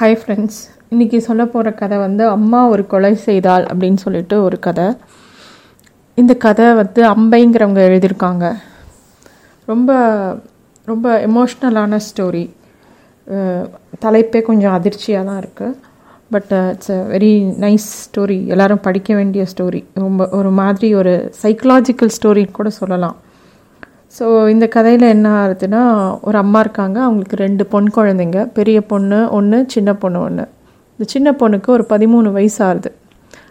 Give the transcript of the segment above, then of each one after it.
Hi friends இன்றைக்கி சொல்ல போகிற கதை வந்து அம்மா ஒரு கொலை செய்தாள் அப்படின்னு சொல்லிட்டு ஒரு கதை. இந்த கதை வந்து அம்பைங்கிறவங்க எழுதியிருக்காங்க. ரொம்ப ரொம்ப எமோஷ்னலான ஸ்டோரி தலைப்பே கொஞ்சம் அதிர்ச்சியாக தான் இருக்குது but it's a very nice story எல்லோரும் படிக்க வேண்டிய ஸ்டோரி ரொம்ப ஒரு மாதிரி ஒரு சைக்கலாஜிக்கல் ஸ்டோரின்னு கூட சொல்லலாம். ஸோ இந்த கதையில் என்ன ஆகுதுன்னா ஒரு அம்மா இருக்காங்க. அவங்களுக்கு ரெண்டு பொன் குழந்தைங்க. பெரிய பொண்ணு ஒன்று சின்ன பொண்ணு ஒன்று இந்த சின்ன பொண்ணுக்கு ஒரு பதிமூணு வயசு ஆகுது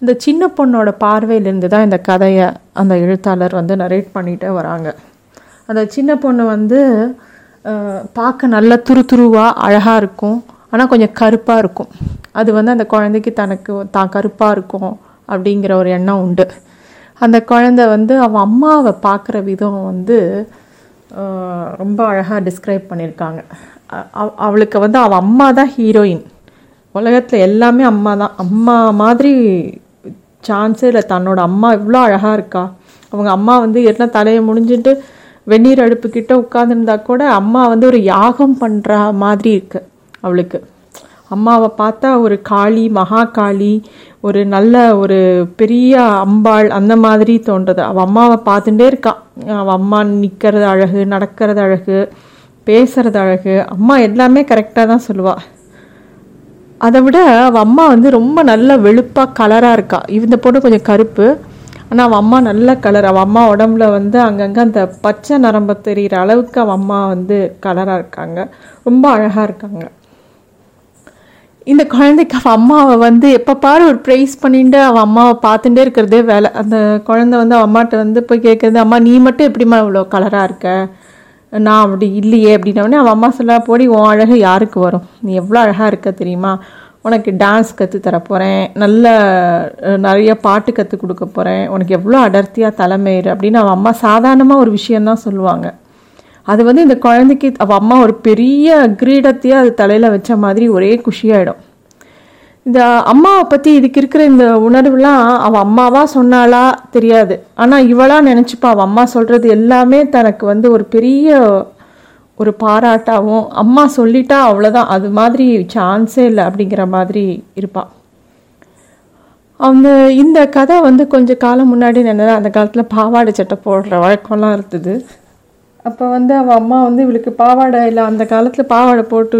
அந்த சின்ன பொண்ணோட பார்வையிலேருந்து தான் இந்த கதையை அந்த எழுத்தாளர் வந்து நரேட் பண்ணிகிட்டே வராங்க. அந்த சின்ன பொண்ணு வந்து பார்க்க நல்லா துரு துருவாக அழகாக இருக்கும். ஆனால் கொஞ்சம் கருப்பாக இருக்கும். அது வந்து அந்த குழந்தைக்கு தனக்கு தான் கருப்பாக இருக்கும் அப்படிங்கிற ஒரு எண்ணம் உண்டு. அந்த குழந்தை வந்து அவன் அம்மாவை பார்க்குற விதம் வந்து ரொம்ப அழகாக டிஸ்கிரைப் பண்ணியிருக்காங்க அவ- அவளுக்கு வந்து அவள் அம்மா தான் ஹீரோயின் உலகத்தில் எல்லாமே அம்மா தான். அம்மா மாதிரி சான்ஸே இல்லை தன்னோட அம்மா இவ்வளோ அழகாக இருக்கா. அவங்க அம்மா வந்து எல்லாம் தலையை முடிஞ்சுட்டு வெந்நீர் அடுப்புக்கிட்ட உட்காந்துருந்தா கூட அம்மா வந்து ஒரு யாகம் பண்ணுற மாதிரி இருக்கு அவளுக்கு. அம்மாவை பார்த்தா ஒரு காளி மகா காளி ஒரு நல்ல ஒரு பெரிய அம்பாள் அந்த மாதிரி தோன்றது. அவள் அம்மாவை பார்த்துட்டே இருக்கான் அவள் அம்மா நிற்கிறது அழகு நடக்கிறது அழகு பேசுறது அழகு. அம்மா எல்லாமே கரெக்டாக தான் சொல்லுவாள் அதை விட அவள் அம்மா வந்து ரொம்ப நல்ல வெளுப்பாக கலராக இருக்கா. இந்த பொண்ணு கொஞ்சம் கருப்பு. ஆனால் அவள் அம்மா நல்ல கலர் அவள் அம்மா உடம்புல வந்து அங்கங்கே அந்த பச்சை நரம்பு தெரிகிற அளவுக்கு அவள் அம்மா வந்து கலராக இருக்காங்க. ரொம்ப அழகாக இருக்காங்க. இந்த குழந்தைக்கு அவள் அம்மாவை வந்து எப்போ பாரு ஒரு ப்ரைஸ் பண்ணிட்டு அவள் அம்மாவை பார்த்துட்டே இருக்கிறதே வேலை. அந்த குழந்தை வந்து அவள் அம்மாட்ட வந்து போய் கேட்குறது அம்மா நீ மட்டும் எப்படிம்மா இவ்வளோ கலராக இருக்க? நான் அப்படி இல்லையே. அப்படின்னோடனே அவள் அம்மா சொல்ல போடி உன் அழகு யாருக்கு வரும்? நீ எவ்வளோ அழகாக இருக்க தெரியுமா? உனக்கு டான்ஸ் கற்று தரப்போகிறேன் நல்ல நிறைய பாட்டு கற்றுக் கொடுக்க போகிறேன் உனக்கு எவ்வளோ அடர்த்தியாக தலைமையிரு அப்படின்னு அவள் அம்மா சாதாரணமாக ஒரு விஷயந்தான் சொல்லுவாங்க. அது வந்து இந்த குழந்தைக்கு அவள் அம்மா ஒரு பெரிய கிரீடத்தையே அது தலையில் வச்ச மாதிரி ஒரே குஷியாயிடும். இந்த அம்மாவை பற்றி இதுக்கு இருக்கிற இந்த உணர்வுலாம் அவள் அம்மாவா சொன்னாலா தெரியாது. ஆனால் இவளாக நினச்சிப்பா அவள் அம்மா சொல்கிறது எல்லாமே தனக்கு வந்து ஒரு பெரிய ஒரு பாராட்டாகவும் அம்மா சொல்லிட்டா அவ்வளோதான் அது மாதிரி சான்ஸே இல்லை அப்படிங்கிற மாதிரி இருப்பாள் அந்த இந்த கதை வந்து கொஞ்சம் காலம் முன்னாடி என்னன்னா அந்த காலத்தில் பாவாடை சட்டை போடுற வழக்கம்லாம் இருந்தது. அப்போ வந்து அவள் அம்மா வந்து இவளுக்கு பாவாடை இல்லை அந்த காலத்தில் பாவாடை போட்டு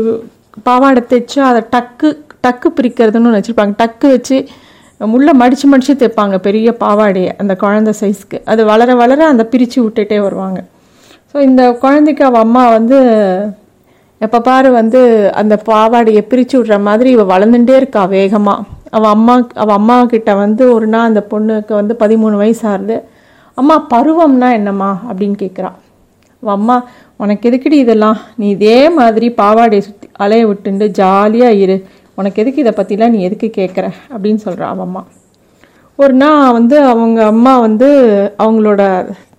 பாவாடை தைச்சு அதை டக்கு டக்கு பிரிக்கிறதுன்னு ஒன்று வச்சுருப்பாங்க. டக்கு வச்சு முள்ள மடித்து மடித்து தைப்பாங்க பெரிய பாவாடையை அந்த குழந்தை சைஸ்க்கு அது வளர வளர அந்த பிரித்து விட்டுட்டே வருவாங்க. ஸோ இந்த குழந்தைக்கு அவள் அம்மா வந்து எப்போ பாரு வந்து அந்த பாவாடையை பிரித்து விடுற மாதிரி இவள் வளர்ந்துட்டே இருக்கா வேகமாக அவள் அம்மா அவள் அம்மா கிட்ட வந்து ஒரு நாள் அந்த பொண்ணுக்கு வந்து பதிமூணு வயசு ஆகுது அம்மா பருவம்னா என்னம்மா? அப்படின்னு கேட்குறான் அம்மா உனக்கு எதுக்குடி இதெல்லாம்? நீ இதே மாதிரி பாவாடையை சுற்றி அலைய விட்டுண்டு ஜாலியாக இரு. உனக்கு எதுக்கு இதை பற்றிலாம் நீ எதுக்கு கேட்குற அப்படின்னு சொல்கிறா அவள் அம்மா ஒரு நாள் வந்து அவங்க அம்மா வந்து அவங்களோட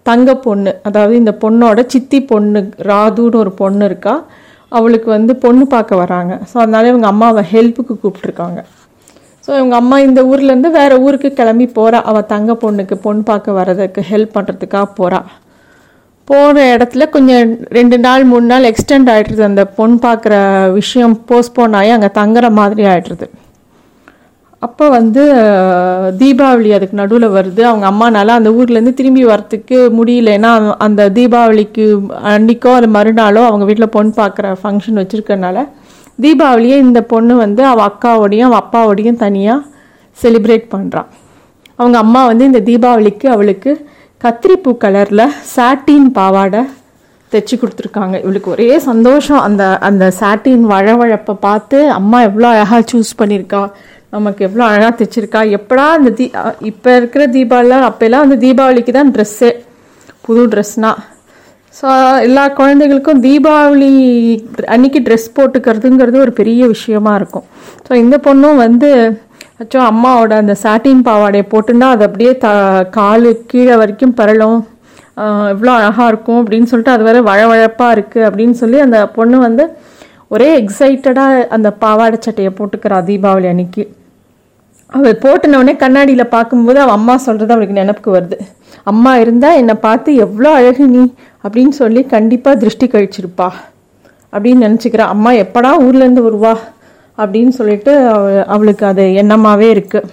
தங்க பொண்ணு அதாவது இந்த பொண்ணோட சித்தி பொண்ணு ராதுன்னு ஒரு பொண்ணு இருக்கா அவளுக்கு வந்து பொண்ணு பார்க்க வராங்க. ஸோ அதனால இவங்க அம்மாவை ஹெல்ப்புக்கு கூப்பிட்ருக்காங்க ஸோ இவங்க அம்மா இந்த ஊர்லேருந்து வேறு ஊருக்கு கிளம்பி போகிறா அவள் தங்க பொண்ணுக்கு பொண்ணு பார்க்க வர்றதுக்கு ஹெல்ப் பண்ணுறதுக்காக போகிறா போகிற இடத்துல கொஞ்சம் ரெண்டு நாள் மூணு நாள் எக்ஸ்டெண்ட் ஆகிடுறது அந்த பொண்ணு பார்க்குற விஷயம் போஸ்ட்போன் ஆகி அங்கே தங்குற மாதிரி ஆகிடுறது அப்போ வந்து தீபாவளி அதுக்கு நடுவில் வருது. அவங்க அம்மானால அந்த ஊர்லேருந்து திரும்பி வரத்துக்கு முடியல ஏன்னா அந்த தீபாவளிக்கு அன்னைக்கோ அது மறுநாளோ அவங்க வீட்டில் பொண்ணு பார்க்குற ஃபங்க்ஷன் வச்சுருக்கனால தீபாவளியே இந்த பொண்ணு வந்து அவள் அக்காவோடையும் அவள் அப்பாவோடையும் தனியாக செலிப்ரேட் பண்ணுறான் அவங்க அம்மா வந்து இந்த தீபாவளிக்கு அவளுக்கு கத்திரிப்பூ கலரில் சாட்டின் பாவாடை தைச்சி கொடுத்துருக்காங்க. இவளுக்கு ஒரே சந்தோஷம். அந்த அந்த சாட்டின் வழவழப்பை பார்த்து அம்மா எவ்வளோ அழகாக சூஸ் பண்ணியிருக்கா. நமக்கு எவ்வளோ அழகாக தைச்சிருக்கா. எப்படா அந்த தீ இப்போ இருக்கிற தீபாவளிலாம் அப்போல்லாம் அந்த தீபாவளிக்கு தான் ட்ரெஸ்ஸே புது ட்ரெஸ்னால் ஸோ எல்லா குழந்தைகளுக்கும் தீபாவளி அன்னைக்கு ட்ரெஸ் போட்டுக்கிறதுங்கிறது ஒரு பெரிய விஷயமா இருக்கும். ஸோ இந்த பொண்ணும் வந்து அச்சோ அம்மாவோட அந்த சாட்டின் பாவாடையை போட்டுன்னா அது அப்படியே த காலு கீழே வரைக்கும் பரலும். எவ்வளோ அழகாக இருக்கும் அப்படின்னு சொல்லிட்டு அது வேற வழவழப்பாக இருக்குது அப்படின்னு சொல்லி அந்த பொண்ணு வந்து ஒரே எக்ஸைட்டடாக அந்த பாவாடை சட்டையை போட்டுக்கிறா தீபாவளி அன்னைக்கு. அவள் போட்டுனவுடனே கண்ணாடியில் பார்க்கும்போது அவள் அம்மா சொல்கிறது அவளுக்கு நினப்புக்கு வருது. அம்மா இருந்தால் என்னை பார்த்து எவ்வளோ அழகு நீ அப்படின்னு சொல்லி கண்டிப்பாக திருஷ்டி கழிச்சிருப்பா அப்படின்னு நினச்சிக்கிறா. அம்மா எப்படா ஊர்லேருந்து வருவா? அப்படின்னு சொல்லிட்டு அவ அவளுக்கு அது எண்ணமாகவே இருக்குது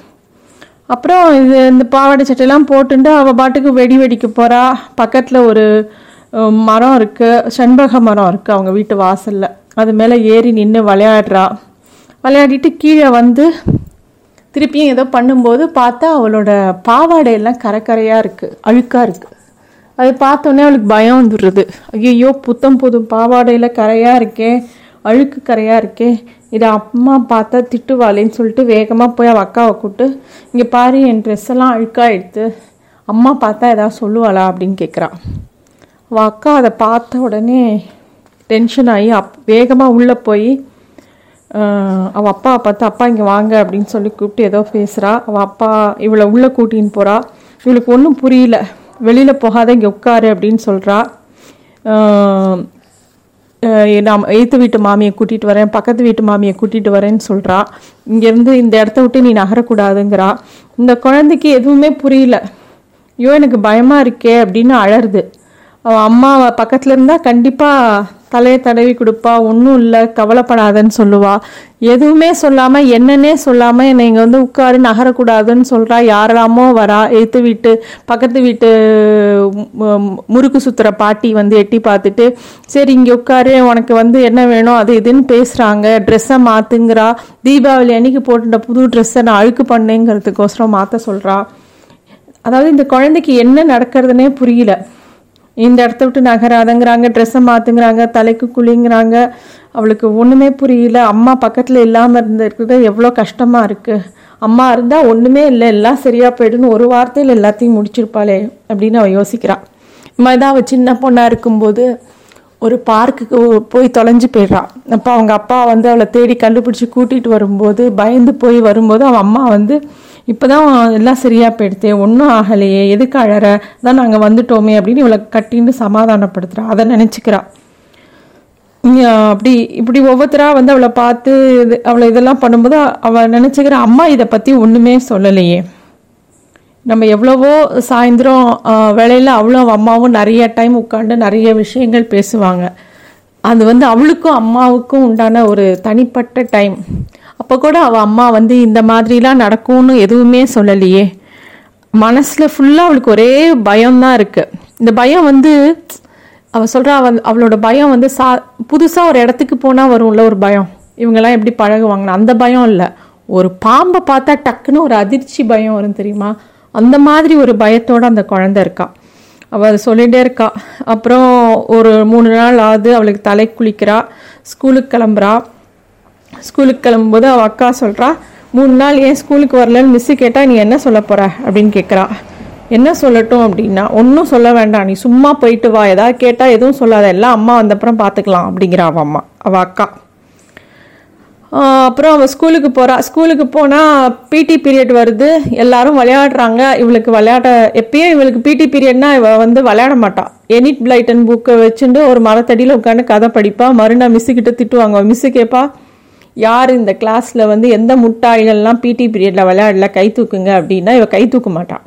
அப்புறம் இது இந்த பாவாடை சட்டையெல்லாம் போட்டுட்டு அவள் பாட்டுக்கு வெடி வெடிக்க போகிறா பக்கத்தில் ஒரு மரம் இருக்குது செண்பக மரம் இருக்குது அவங்க வீட்டு வாசலில். அது மேலே ஏறி நின்று விளையாடுறா. விளையாடிட்டு கீழே வந்து திருப்பியும் ஏதோ பண்ணும்போது பார்த்தா அவளோட பாவாடையெல்லாம் கரக்கரையாக இருக்குது அழுக்காக இருக்குது அது பார்த்தோன்னே அவளுக்கு பயம் வந்துடுறது. ஐயோ புத்தம் புது பாவாடையில் கரையாக இருக்கே. அழுக்கு கரையாக இருக்கே. இதை அம்மா பார்த்தா திட்டுவாளேன்னு சொல்லிட்டு வேகமாக போய் அவள் அக்காவை கூப்பிட்டு இங்கே பாரு என் ட்ரெஸ் எல்லாம் அழுக்காயிடுத்து அம்மா பார்த்தா எதாவது சொல்லுவாளா? அப்படின்னு கேட்குறா அவள் அக்கா அதை பார்த்த உடனே டென்ஷன் ஆகி அப் வேகமாக உள்ளே போய் அவள் அப்பாவை பார்த்து அப்பா இங்கே வாங்க அப்படின்னு சொல்லி கூப்பிட்டு ஏதோ பேசுகிறா அவள் அப்பா இவளை உள்ளே கூட்டின்னு போகிறா இவளுக்கு ஒன்றும் புரியல. வெளியில் போகாத இங்கே உட்காரு அப்படின்னு சொல்கிறா நான் எய்த்து வீட்டு மாமியை கூட்டிகிட்டு வரேன் பக்கத்து வீட்டு மாமியை கூட்டிகிட்டு வரேன்னு சொல்கிறா இங்கேருந்து இந்த இடத்த விட்டு நீ நகரக்கூடாதுங்கிறா. இந்த குழந்தைக்கு எதுவுமே புரியல. ஐயோ எனக்கு பயமாக இருக்கே அப்படின்னு அழறுது. அவன் அம்மா பக்கத்தில் இருந்தால் கண்டிப்பாக தலையை தடவி கொடுப்பா ஒன்றும் இல்லை கவலைப்படாதன்னு சொல்லுவா. எதுவுமே சொல்லாமல் என்னன்னே சொல்லாமல் என்னை இங்கே வந்து உட்காரு நகரக்கூடாதுன்னு சொல்கிறா யாரெல்லாமோ வரா எடுத்து வீட்டு பக்கத்து வீட்டு முறுக்கு சுத்துற பாட்டி வந்து எட்டி பார்த்துட்டு சரி இங்கே உட்காரு உனக்கு வந்து என்ன வேணும் அது இதுன்னு பேசுகிறாங்க ட்ரெஸ்ஸை மாற்றுங்கிறா தீபாவளி அன்னைக்கு போட்டுட்ட புது ட்ரெஸ்ஸை நான் அழுக்கு பண்ணேங்கிறதுக்கோசரம் மாற்ற சொல்கிறா அதாவது இந்த குழந்தைக்கு என்ன நடக்கிறதுனே புரியல. இந்த இடத்த விட்டு நகராதங்கிறாங்க ட்ரெஸ்ஸை மாற்றுங்கிறாங்க தலைக்கு குளிங்கிறாங்க. அவளுக்கு ஒன்றுமே புரியல. அம்மா பக்கத்தில் இல்லாமல் இருந்திருக்கிறது எவ்வளோ கஷ்டமாக இருக்குது அம்மா இருந்தால் ஒன்றுமே இல்லை. எல்லாம் சரியாக போய்டுன்னு ஒரு வார்த்தையில் எல்லாத்தையும் முடிச்சிருப்பாளே அப்படின்னு அவள் யோசிக்கிறாள் இந்த மாதிரி தான் அவள் சின்ன பொண்ணாக இருக்கும்போது ஒரு பார்க்குக்கு போய் தொலைஞ்சு போயிடுறான் அப்போ அவங்க அப்பா வந்து அவளை தேடி கண்டுபிடிச்சி கூட்டிகிட்டு வரும்போது பயந்து போய் வரும்போது அவன் அம்மா வந்து இப்போ தான் எல்லாம் சரியாக போயிடுத்தே ஒன்றும் ஆகலையே எதுக்கு அழற? தான் நாங்கள் வந்துட்டோமே அப்படின்னு இவளை கட்டின்னு சமாதானப்படுத்துகிறா அதை நினச்சிக்கிறா. அப்படி இப்படி ஒவ்வொருத்தராக வந்து அவளை பார்த்து இது- அவளை இதெல்லாம் பண்ணும்போது அவள் நினச்சிக்கிற அம்மா இதை பற்றி ஒன்றுமே சொல்லலையே. நம்ம எவ்வளவோ சாயந்தரம் வேலையில் அவ்வளோ அம்மாவும் நிறைய டைம் உட்காந்து நிறைய விஷயங்கள் பேசுவாங்க. அது வந்து அவளுக்கும் அம்மாவுக்கும் உண்டான ஒரு தனிப்பட்ட டைம் அப்போ கூட அவள் அம்மா வந்து இந்த மாதிரிலாம் நடக்கும்னு எதுவுமே சொல்லலையே. மனசில் ஃபுல்லாக அவளுக்கு ஒரே பயம்தான் இருக்குது இந்த பயம் வந்து அவள் சொல்கிறா அவள் அவளோட பயம் வந்து சா புதுசாக ஒரு இடத்துக்கு போனால் வரும்ல ஒரு பயம். இவங்கெல்லாம் எப்படி பழகுவாங்கன்னு. அந்த பயம் இல்லை. ஒரு பாம்பை பார்த்தா டக்குன்னு ஒரு அதிர்ச்சி பயம் வரும் தெரியுமா? அந்த மாதிரி ஒரு பயத்தோடு அந்த குழந்தை இருக்கா. அவள் அதை சொல்லிகிட்டே இருக்கா. அப்புறம் ஒரு மூணு நாள் ஆகுது அவளுக்கு தலை குளிக்கிறா ஸ்கூலுக்கு கிளம்புறா. ஸ்கூலுக்கு கிளம்பும்போது அவள் அக்கா சொல்கிறா மூணு நாள் ஏன் ஸ்கூலுக்கு வரலன்னு மிஸ்ஸு கேட்டால் நீ என்ன சொல்ல போகிற அப்படின்னு கேட்குறா என்ன சொல்லட்டும் அப்படின்னா ஒன்றும் சொல்ல வேண்டாம் நீ சும்மா போயிட்டு வா. ஏதாவது கேட்டால் எதுவும் சொல்லாத. எல்லாம் அம்மா வந்தப்புறம் பார்த்துக்கலாம் அப்படிங்கிறா அவள் அம்மா அவள் அக்கா. அப்புறம் அவள் ஸ்கூலுக்கு போகிறா ஸ்கூலுக்கு போனால் பிடி பீரியட் வருது. எல்லாரும் விளையாடுறாங்க. இவளுக்கு விளையாட எப்பயும் இவளுக்கு பிடி பீரியட்னா இவள் வந்து விளையாட மாட்டாள் எனிட் பிளைட்டன் புக்கை வச்சுட்டு ஒரு மரத்தடியில் உட்காந்து கதை படிப்பா. மறுநாள் மிஸ்ஸு கிட்ட திட்டுவாங்க மிஸ்ஸு கேட்பா யார் இந்த கிளாஸில் வந்து எந்த முட்டாள்கள்லாம் பிடி பீரியடில் விளையாடல? கை தூக்குங்க. அப்படின்னா இவள் கை தூக்க மாட்டான்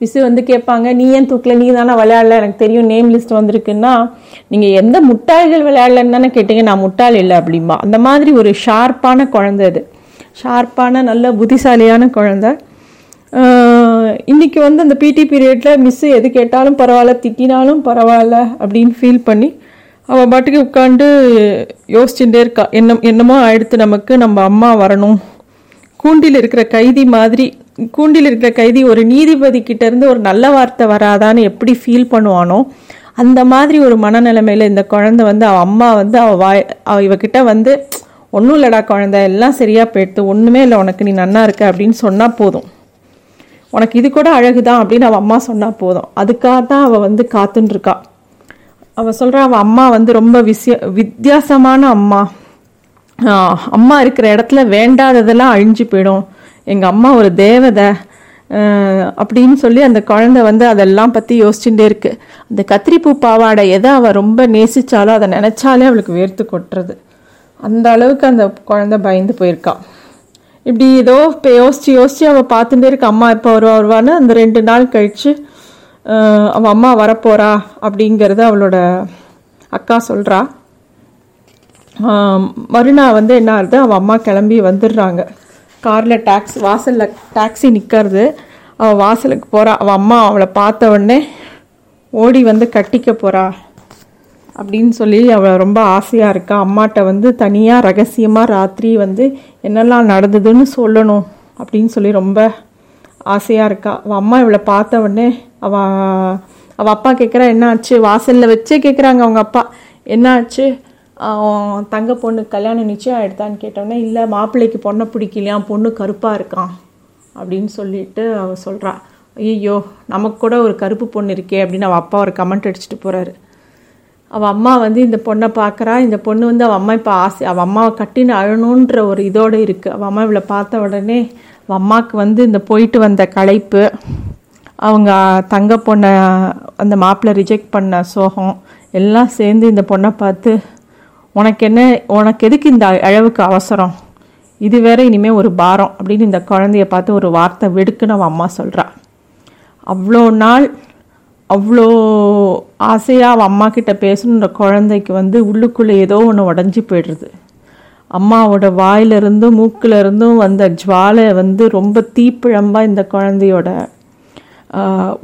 மிஸ்ஸு வந்து கேட்பாங்க நீ ஏன் தூக்கல? நீ தானே விளையாடல? எனக்கு தெரியும் நேம் லிஸ்ட் வந்திருக்குன்னா நீங்கள் எந்த முட்டாள்கள் விளையாடலன்னு தானே கேட்டீங்க நான் முட்டாள் இல்லை அப்படிம்பா. அந்த மாதிரி ஒரு ஷார்ப்பான குழந்தை அது. ஷார்ப்பான நல்ல புத்திசாலியான குழந்தை. இன்னைக்கு வந்து அந்த பிடி பீரியடில் மிஸ்ஸு எது கேட்டாலும் பரவாயில்ல திட்டினாலும் பரவாயில்ல அப்படின்னு ஃபீல் பண்ணி அவள் பாட்டுக்கு உட்காந்து யோசிச்சுட்டே இருக்கா. என்ன என்னமோ அடுத்து நமக்கு நம்ம அம்மா வரணும். கூண்டில் இருக்கிற கைதி மாதிரி கூண்டில் இருக்கிற கைதி ஒரு நீதிபதி இருந்து ஒரு நல்ல வார்த்தை வராதான்னு எப்படி ஃபீல் பண்ணுவானோ அந்த மாதிரி ஒரு மனநிலைமையில் இந்த குழந்தை வந்து அவள் அம்மா வந்து அவள் வாய் அவ இவகிட்ட வந்து ஒன்றும் இல்லடா குழந்தை எல்லாம் சரியாக போயிடுத்து ஒன்றுமே இல்லை உனக்கு நீ நன்னா இருக்க அப்படின்னு சொன்னால் போதும். உனக்கு இது கூட அழகுதான் அப்படின்னு அவள் அம்மா சொன்னால் போதும். அதுக்காக தான் அவள் வந்து காத்துன்ருக்கா அவள் சொல்கிறா அவள் அம்மா வந்து ரொம்ப விசிய வித்தியாசமான அம்மா. அம்மா இருக்கிற இடத்துல வேண்டாததெல்லாம் அழிஞ்சு போயிடும். எங்கள் அம்மா ஒரு தேவதை அப்படின்னு சொல்லி அந்த குழந்தை வந்து அதெல்லாம் பற்றி யோசிச்சுட்டே இருக்கு. அந்த கத்திரிப்பூ பாவாடை எதை அவள் ரொம்ப நேசித்தாலோ அதை நினச்சாலே அவளுக்கு வேர்த்து கொட்டுறது. அந்த அளவுக்கு அந்த குழந்தை பயந்து போயிருக்கா. இப்படி ஏதோ இப்போ யோசித்து யோசித்து அவள் பார்த்துட்டே இருக்க. அம்மா எப்போ வருவா வருவான்னு அந்த ரெண்டு நாள் கழிச்சு அவள் அம்மா வரப்போகிறா அப்படிங்கிறத அவளோட அக்கா சொல்கிறா மறுநாள் வந்து என்ன ஆகுது? அவள் அம்மா கிளம்பி வந்துடுறாங்க. காரில் டாக்ஸ் வாசலில் டாக்ஸி நிற்கிறது அவள் வாசலுக்கு போகிறா அவள் அம்மா அவளை பார்த்த உடனே ஓடி வந்து கட்டிக்க போகிறா அப்படின்னு சொல்லி அவள் ரொம்ப ஆசையாக இருக்கா. அம்மாட்ட வந்து தனியாக ரகசியமாக ராத்திரி வந்து என்னெல்லாம் நடந்ததுன்னு சொல்லணும் அப்படின்னு சொல்லி ரொம்ப ஆசையாக இருக்கா. அவள் அம்மா இவளை பார்த்த உடனே அவள் அவள் அப்பா கேட்குறா என்ன ஆச்சு? வாசலில் வச்சே கேட்குறாங்க அவங்க அப்பா. என்ன ஆச்சு? தங்க பொண்ணு கல்யாணம் நிச்சயம் ஆகிடுதான்னு கேட்டோடனே இல்லை மாப்பிள்ளைக்கு பொண்ணை பிடிக்கலையா? பொண்ணு கருப்பாக இருக்கான் அப்படின்னு சொல்லிட்டு அவள் சொல்கிறா ஐயோ நமக்கு கூட ஒரு கருப்பு பொண்ணு இருக்கே அப்படின்னு அவள் அப்பா ஒரு கமெண்ட் அடிச்சுட்டு போகிறாரு அவள் அம்மா வந்து இந்த பொண்ணை பார்க்குறா இந்த பொண்ணு வந்து அவள் அம்மா இப்போ ஆசை அவள் அம்மாவை கட்டின்னு அழணுன்ற ஒரு இதோடு இருக்குது அவள் அம்மா இவளை பார்த்த உடனே அவள் அம்மாவுக்கு வந்து இந்த போயிட்டு வந்த களைப்பு அவங்க தங்க பொண்ணை அந்த மாப்பிள்ளை ரிஜெக்ட் பண்ண சோகம் எல்லாம் சேர்ந்து இந்த பொண்ணை பார்த்து உனக்கு என்ன உனக்கு எதுக்கு இந்த அளவுக்கு அவசரம்? இது வேற இனிமேல் ஒரு பாரம் அப்படின்னு இந்த குழந்தைய பார்த்து ஒரு வார்த்தை வெடுக்குன்னு அவன் அம்மா சொல்கிறா அவ்வளோ நாள் அவ்வளோ ஆசையாக அவள் அம்மா கிட்ட பேசணுன்ற குழந்தைக்கு வந்து உள்ளுக்குள்ளே ஏதோ ஒன்று உடஞ்சி போயிடுறது. அம்மாவோட வாயிலிருந்தும் மூக்கிலிருந்தும் வந்த ஜுவாலை வந்து ரொம்ப தீப்பிழம்பாக இந்த குழந்தையோட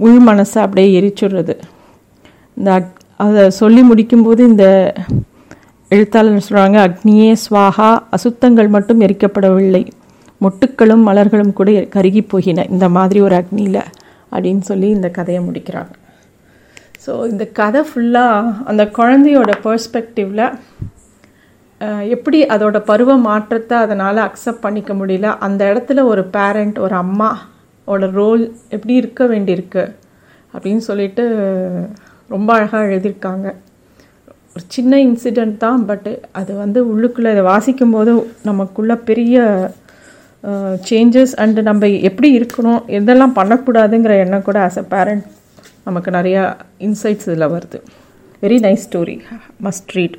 உள் மனசை அப்படியே எரிச்சுடுறது. இந்த அதை சொல்லி முடிக்கும்போது இந்த எழுத்தாளர் சொல்கிறாங்க அக்னியே ஸ்வாஹா அசுத்தங்கள் மட்டும் எரிக்கப்படவில்லை. மொட்டுக்களும் மலர்களும் கூட கருகி போகின இந்த மாதிரி ஒரு அக்னியில் அப்படின்னு சொல்லி இந்த கதையை முடிக்கிறாங்க. ஸோ இந்த கதை ஃபுல்லாக அந்த குழந்தையோட பர்ஸ்பெக்டிவில் எப்படி அதோட பருவ மாற்றத்தை அதனால் அக்செப்ட் பண்ணிக்க முடியல அந்த இடத்துல ஒரு பேரண்ட் ஒரு அம்மாவோட ரோல் எப்படி இருக்க வேண்டியிருக்கு அப்படின்னு சொல்லிட்டு ரொம்ப அழகாக எழுதியிருக்காங்க. ஒரு சின்ன இன்சிடெண்ட் தான் பட்டு அது வந்து உள்ளுக்குள்ளே இதை வாசிக்கும் போது நமக்குள்ள பெரிய சேஞ்சஸ் அண்டு நம்ம எப்படி இருக்கணும் எதெல்லாம் பண்ணக்கூடாதுங்கிற எண்ணம் கூட ஆஸ் அ பேரண்ட் நமக்கு நிறையா இன்சைட்ஸ் இதில் வருது. Very nice story must read